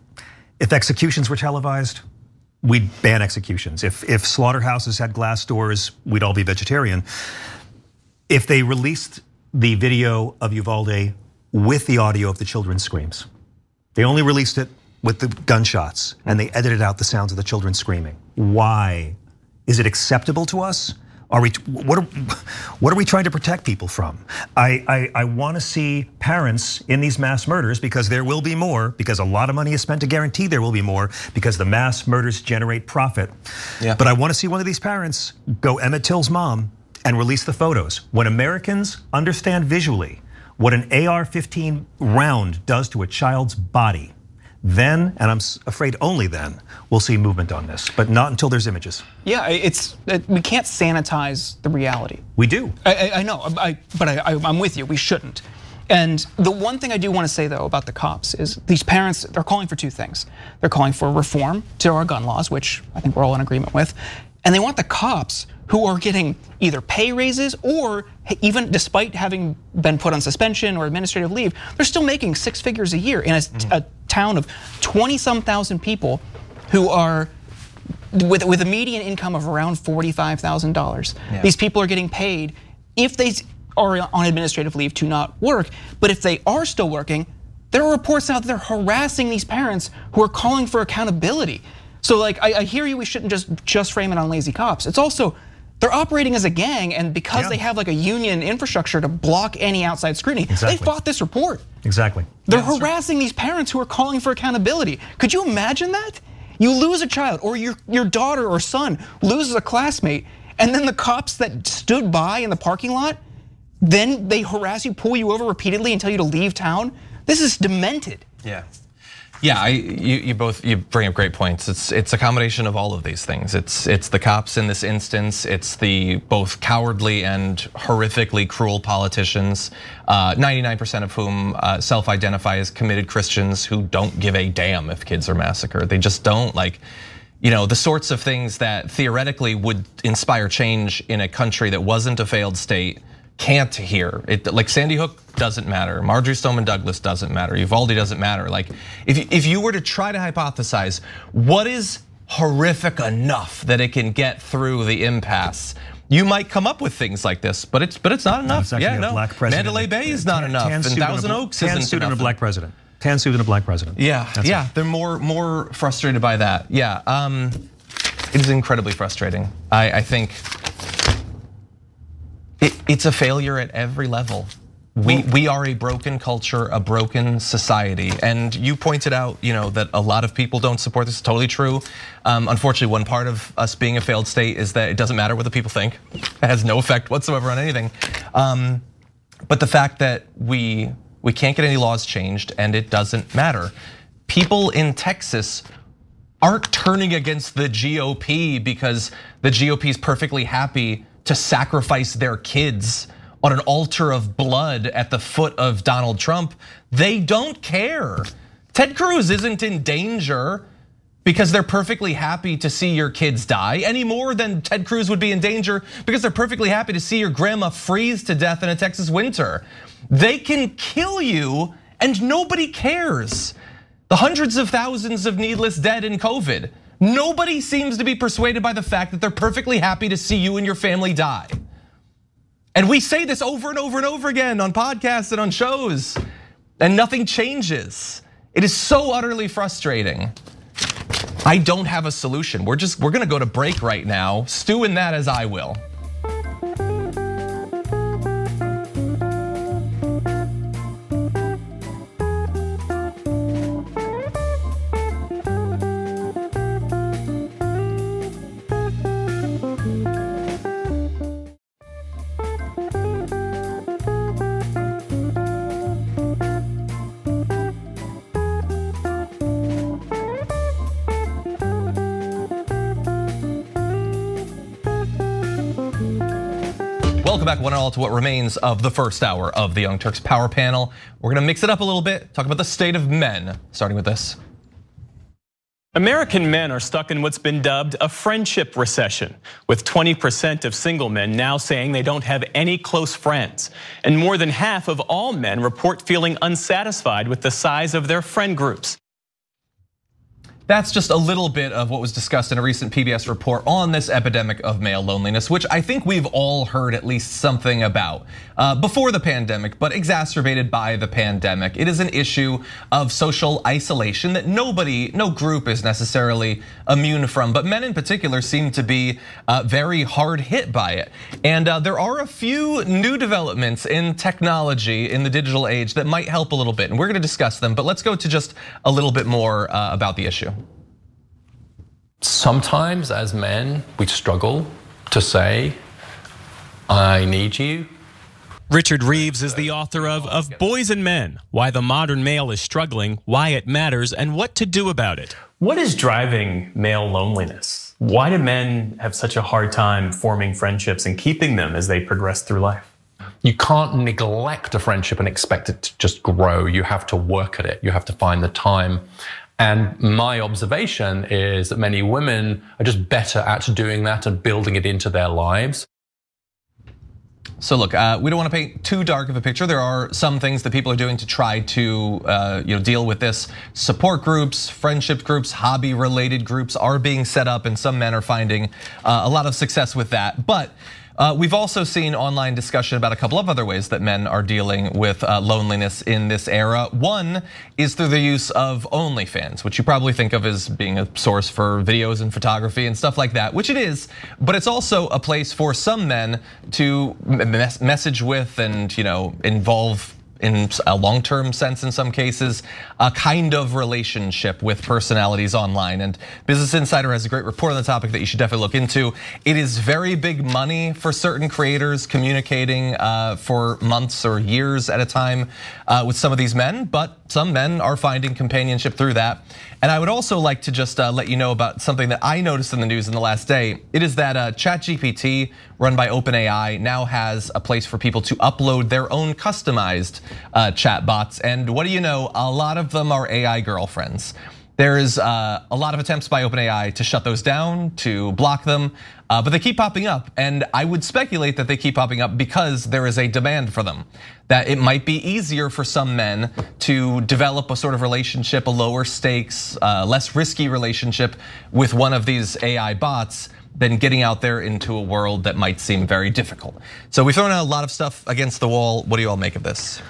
if executions were televised, we'd ban executions. If if slaughterhouses had glass doors, we'd all be vegetarian. If they released the video of Uvalde with the audio of the children's screams, they only released it with the gunshots and they edited out the sounds of the children screaming. Why? Is it acceptable to us? Are we, what, are, what are we trying to protect people from? I, I, I want to see parents in these mass murders because there will be more, because a lot of money is spent to guarantee there will be more, because the mass murders generate profit. Yeah. But I want to see one of these parents go Emmett Till's mom and release the photos. When Americans understand visually what an AR 15 round does to a child's body, then, and I'm afraid only then, we'll see movement on this, but not until there's images. Yeah, it's we can't sanitize the reality. We do. I, I know, I, but I, am with you. We shouldn't. And the one thing I do want to say though about the cops is these parents they're calling for two things. They're calling for reform to our gun laws, which I think we're all in agreement with, and they want the cops who are getting either pay raises or even despite having been put on suspension or administrative leave, they're still making six figures a year in a, mm-hmm. a town of 20 some thousand people who are with, with a median income of around $45,000. Yeah. These people are getting paid if they are on administrative leave to not work, but if they are still working, there are reports out that they're harassing these parents who are calling for accountability. So like I, I hear you, we shouldn't just just frame it on lazy cops. It's also they're operating as a gang, and because yeah. they have like a union infrastructure to block any outside scrutiny, exactly. they fought this report. Exactly. They're yeah, harassing these parents who are calling for accountability. Could you imagine that? You lose a child, or your, your daughter or son loses a classmate, and then the cops that stood by in the parking lot, then they harass you, pull you over repeatedly and tell you to leave town. This is demented. Yeah. Yeah, I, you, you, both you bring up great points. It's it's a combination of all of these things. It's it's the cops in this instance. It's the both cowardly and horrifically cruel politicians. 99% uh, of whom uh, self-identify as committed Christians who don't give a damn if kids are massacred. They just don't like. You know the sorts of things that theoretically would inspire change in a country that wasn't a failed state can't hear. It like Sandy Hook doesn't matter. Marjory Stoneman Douglas doesn't matter. Uvalde doesn't matter. Like if if you were to try to hypothesize what is horrific enough that it can get through the impasse. You might come up with things like this, but it's but it's not enough. No, yeah, no. Mandalay Bay is not enough, and Thousand Oaks tan isn't enough. a black president. Tan suit and a black president. Yeah, That's yeah. It. They're more more frustrated by that. Yeah, um, it is incredibly frustrating. I, I think it's a failure at every level. We, we are a broken culture, a broken society. And you pointed out, you know, that a lot of people don't support this. It's totally true. Um, unfortunately, one part of us being a failed state is that it doesn't matter what the people think. It has no effect whatsoever on anything. Um, but the fact that we we can't get any laws changed and it doesn't matter. People in Texas aren't turning against the GOP because the GOP is perfectly happy to sacrifice their kids on an altar of blood at the foot of Donald Trump. They don't care. Ted Cruz isn't in danger because they're perfectly happy to see your kids die any more than Ted Cruz would be in danger because they're perfectly happy to see your grandma freeze to death in a Texas winter. They can kill you and nobody cares. The hundreds of thousands of needless dead in COVID. Nobody seems to be persuaded by the fact that they're perfectly happy to see you and your family die. And we say this over and over and over again on podcasts and on shows, and nothing changes. It is so utterly frustrating. I don't have a solution. We're just, we're gonna go to break right now. Stew in that as I will. To what remains of the first hour of the Young Turks Power Panel. We're gonna mix it up a little bit, talk about the state of men, starting with this. American men are stuck in what's been dubbed a friendship recession, with 20% of single men now saying they don't have any close friends. And more than half of all men report feeling unsatisfied with the size of their friend groups. That's just a little bit of what was discussed in a recent PBS report on this epidemic of male loneliness, which I think we've all heard at least something about uh, before the pandemic, but exacerbated by the pandemic. It is an issue of social isolation that nobody, no group is necessarily immune from, but men in particular seem to be uh, very hard hit by it. And uh, there are a few new developments in technology in the digital age that might help a little bit, and we're gonna discuss them, but let's go to just a little bit more about the issue. Sometimes, as men, we struggle to say, I need you. Richard Reeves is the author of Of Boys and Men Why the Modern Male is Struggling, Why It Matters, and What to Do About It. What is driving male loneliness? Why do men have such a hard time forming friendships and keeping them as they progress through life? You can't neglect a friendship and expect it to just grow. You have to work at it. You have to find the time. And my observation is that many women are just better at doing that and building it into their lives. So look, uh, we don't want to paint too dark of a picture. There are some things that people are doing to try to uh, you know deal with this. Support groups, friendship groups, hobby-related groups are being set up, and some men are finding uh, a lot of success with that. But we've also seen online discussion about a couple of other ways that men are dealing with uh, loneliness in this era. One is through the use of OnlyFans, which you probably think of as being a source for videos and photography and stuff like that, which it is, but it's also a place for some men to message with and you know involve in a long-term sense in some cases, a kind of relationship with personalities online. And Business Insider has a great report on the topic that you should definitely look into. It is very big money for certain creators communicating uh, for months or years at a time uh, with some of these men, but some men are finding companionship through that. And I would also like to just uh, let you know about something that I noticed in the news in the last day. It is that ChatGPT, run by OpenAI, now has a place for people to upload their own customized chat bots. And what do you know? A lot of them are AI girlfriends. There is uh, a lot of attempts by OpenAI to shut those down, to block them, uh, but they keep popping up. And I would speculate that they keep popping up because there is a demand for them. That it might be easier for some men to develop a sort of relationship, a lower stakes, uh, less risky relationship with one of these AI bots than getting out there into a world that might seem very difficult. So we've thrown out a lot of stuff against the wall. What do you all make of this?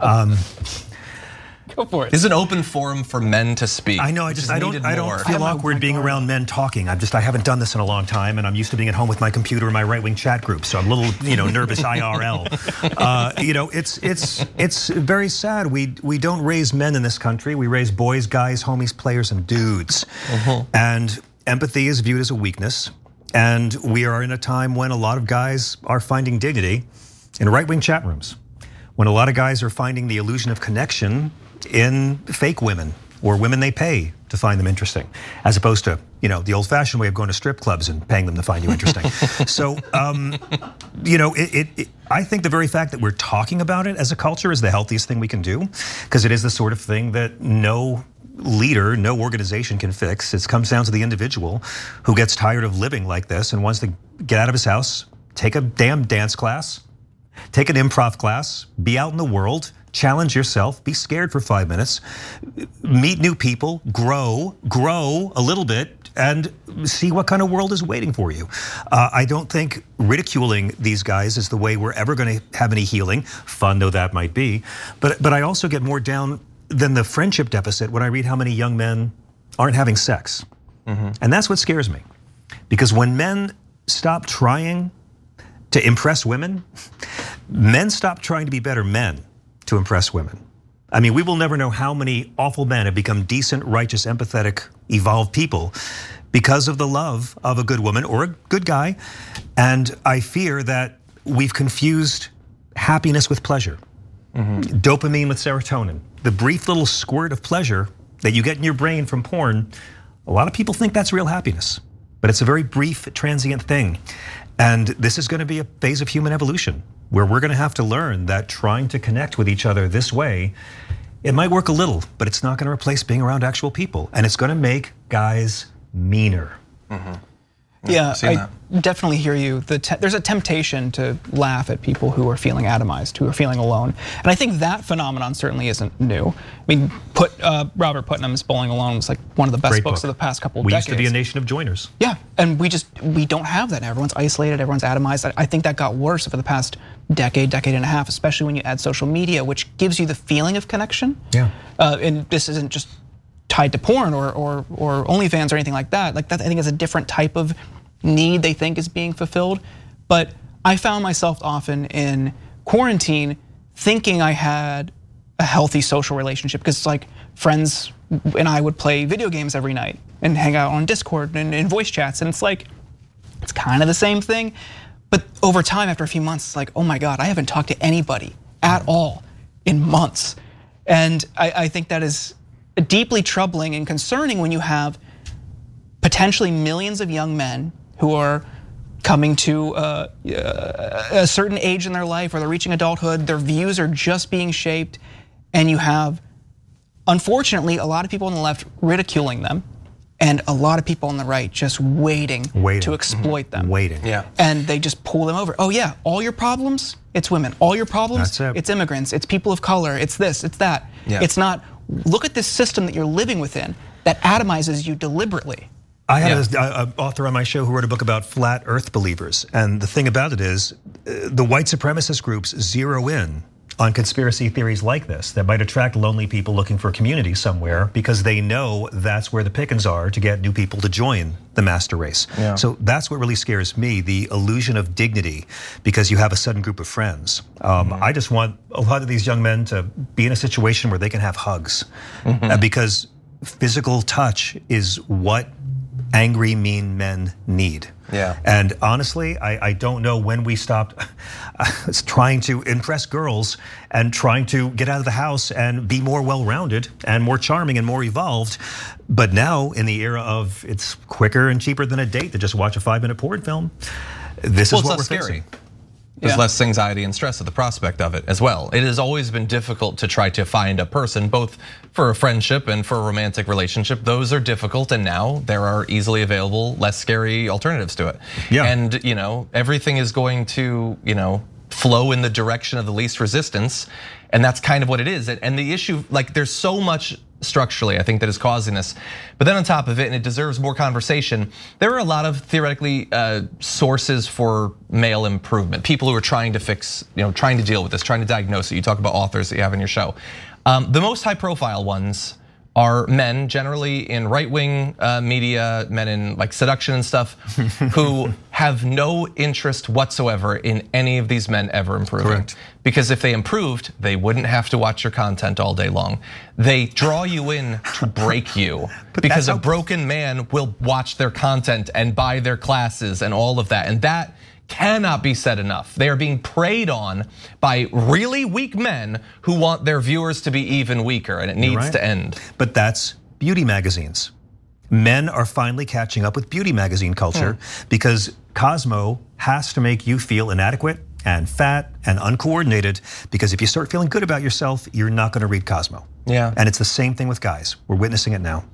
Um, (laughs) Go for it. This is an open forum for men to speak. I know. I just I don't I don't feel awkward being around men talking. I'm just I haven't done this in a long time, and I'm used to being at home with my computer and my right wing chat group, so I'm a little you know nervous (laughs) IRL. Uh, you know, it's it's it's very sad. We we don't raise men in this country. We raise boys, guys, homies, players, and dudes. And empathy is viewed as a weakness. And we are in a time when a lot of guys are finding dignity in right wing chat rooms. When a lot of guys are finding the illusion of connection in fake women or women they pay to find them interesting, as opposed to you know the old-fashioned way of going to strip clubs and paying them to find you interesting. (laughs) so um, you know, it, it, it, I think the very fact that we're talking about it as a culture is the healthiest thing we can do, because it is the sort of thing that no leader, no organization can fix. It comes down to the individual who gets tired of living like this and wants to get out of his house, take a damn dance class, take an improv class, be out in the world, challenge yourself, be scared for five minutes, meet new people, grow, grow a little bit, and see what kind of world is waiting for you. Uh, I don't think ridiculing these guys is the way we're ever going to have any healing, fun though that might be. But but I also get more down than the friendship deficit when I read how many young men aren't having sex, and that's what scares me, because when men stop trying to impress women, (laughs) men stop trying to be better men to impress women. I mean, we will never know how many awful men have become decent, righteous, empathetic, evolved people because of the love of a good woman or a good guy. And I fear that we've confused happiness with pleasure, mm-hmm. dopamine with serotonin. The brief little squirt of pleasure that you get in your brain from porn, a lot of people think that's real happiness, but it's a very brief, transient thing. And this is going to be a phase of human evolution where we're going to have to learn that trying to connect with each other this way, it might work a little, but it's not going to replace being around actual people. And it's going to make guys meaner. Yeah, seen I definitely hear you. The te- there's a temptation to laugh at people who are feeling atomized, who are feeling alone, and I think that phenomenon certainly isn't new. I mean, put uh, Robert Putnam's "Bowling Alone" was like one of the best Great books book. of the past couple of We decades. used to be a nation of joiners. Yeah, and we just we don't have that. Everyone's isolated. Everyone's atomized. I- I think that got worse over the past decade, decade and a half, especially when you add social media, which gives you the feeling of connection. Yeah. Uh, and this isn't just tied to porn or or or OnlyFans or anything like that. Like that, I think is a different type of need they think is being fulfilled. But I found myself often in quarantine thinking I had a healthy social relationship because it's like friends and I would play video games every night and hang out on Discord and in voice chats, and it's like it's kind of the same thing. But over time, after a few months, it's like, oh my God, I haven't talked to anybody at all in months. And I, I think that is deeply troubling and concerning when you have potentially millions of young men who are coming to uh, a certain age in their life or they're reaching adulthood, their views are just being shaped, and you have, unfortunately, a lot of people on the left ridiculing them and a lot of people on the right just waiting, Waiting. to exploit them. Waiting. Yeah. And they just pull them over. Oh yeah, all your problems, it's women. All your problems, it. it's immigrants, it's people of color, it's this, it's that. Yeah. It's not look at this system that you're living within that atomizes you deliberately. I had an author on my show who wrote a book about flat Earth believers, and the thing about it is, uh, the white supremacist groups zero in on conspiracy theories like this that might attract lonely people looking for community somewhere because they know that's where the pickings are to get new people to join the master race. Yeah. So that's what really scares me the illusion of dignity because you have a sudden group of friends. Um, I just want a lot of these young men to be in a situation where they can have hugs Uh, because physical touch is what angry, mean men need. Yeah. And honestly, I, I don't know when we stopped (laughs) trying to impress girls and trying to get out of the house and be more well rounded and more charming and more evolved. But now, in the era of it's quicker and cheaper than a date to just watch a five minute porn film, this well, is what we're scary. facing. There's Yeah. less anxiety and stress at the prospect of it as well. It has always been difficult to try to find a person, both for a friendship and for a romantic relationship. Those are difficult, and now there are easily available, less scary alternatives to it. Yeah. And you know, everything is going to you know flow in the direction of the least resistance, and that's kind of what it is. And- And the issue, like, there's so much structurally, I think that is causing this. But then on top of it, and it deserves more conversation, there are a lot of theoretically uh, sources for male improvement. People who are trying to fix, you know, trying to deal with this, trying to diagnose it. You talk about authors that you have in your show. Um, the most high profile ones are men, generally in right wing uh, media, men in like seduction and stuff, (laughs) who have no interest whatsoever in any of these men ever improving. Correct. Because if they improved, they wouldn't have to watch your content all day long. They draw you in to break (laughs) you. because a broken man will watch their content and buy their classes and all of that. And that cannot be said enough. They are being preyed on by really weak men who want their viewers to be even weaker, and it needs right. to end. But that's beauty magazines. Men are finally catching up with beauty magazine culture hmm. because Cosmo has to make you feel inadequate and fat and uncoordinated because if you start feeling good about yourself, you're not going to read Cosmo. Yeah. And it's the same thing with guys. We're witnessing it now.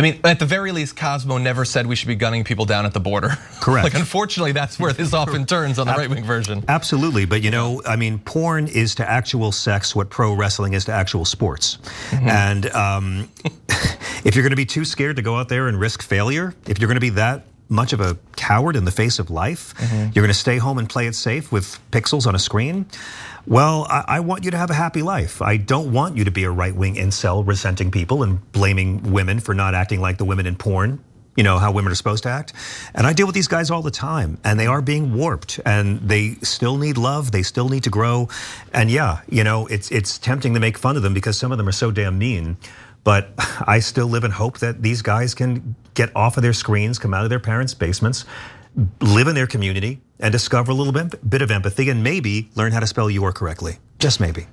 I mean, at the very least, Cosmo never said we should be gunning people down at the border. (laughs) Correct. like, unfortunately, that's where this often turns on the right wing version. Absolutely, but you know, I mean, porn is to actual sex what pro wrestling is to actual sports. And um, (laughs) if you're going to be too scared to go out there and risk failure, if you're going to be that much of a coward in the face of life, you're going to stay home and play it safe with pixels on a screen. Well, I, want you to have a happy life. I don't want you to be a right wing incel resenting people and blaming women for not acting like the women in porn you know how women are supposed to act and i deal with these guys all the time and they are being warped and they still need love they still need to grow and yeah you know it's it's tempting to make fun of them because some of them are so damn mean but (laughs) i still live in hope that these guys can get off of their screens come out of their parents basements live in their community and discover a little bit, bit of empathy and maybe learn how to spell your correctly. Just maybe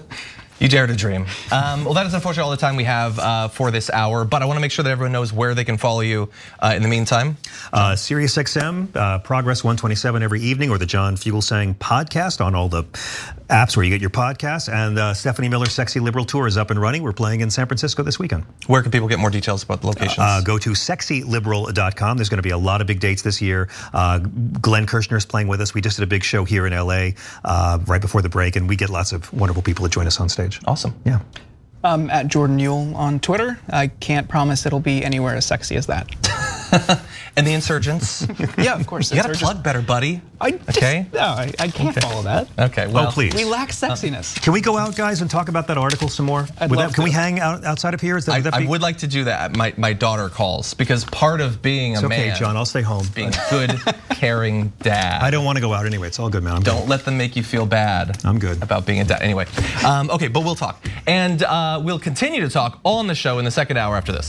(laughs) You dare to dream. Um, well, that is unfortunately all the time we have uh, for this hour, but I want to make sure that everyone knows where they can follow you uh, in the meantime. Uh, SiriusXM, uh, Progress 127 every evening, or the John Fugelsang podcast on all the apps where you get your podcasts. And uh, Stephanie Miller's Sexy Liberal Tour is up and running. We're playing in San Francisco this weekend. Where can people get more details about the locations? Uh, go to sexyliberal.com. There's going to be a lot of big dates this year. Uh, Glenn Kirshner is playing with us. We just did a big show here in LA uh, right before the break, and we get lots of wonderful people to join us on stage. Awesome. Yeah. Um, at Jordan Uhl on Twitter. I can't promise it'll be anywhere as sexy as that. (laughs) and the insurgents. (laughs) yeah, of course. You got to plug better, buddy. I just, Okay. No, I, I can't follow that. Okay. Well, oh, please. We lack sexiness. Can we go out, guys, and talk about that article some more? I'd Would love that- can we hang out outside of here? Is that, I, would that I would like to do that. My my daughter calls because part of being a It's okay, man, John. I'll stay home. being a good, (laughs) caring dad. I don't want to go out anyway. It's all good, man. I'm Don't let them make you feel bad. I'm good. about being a dad. Anyway, um, okay, but we'll talk, and uh, uh, we'll continue to talk on the show in the second hour after this.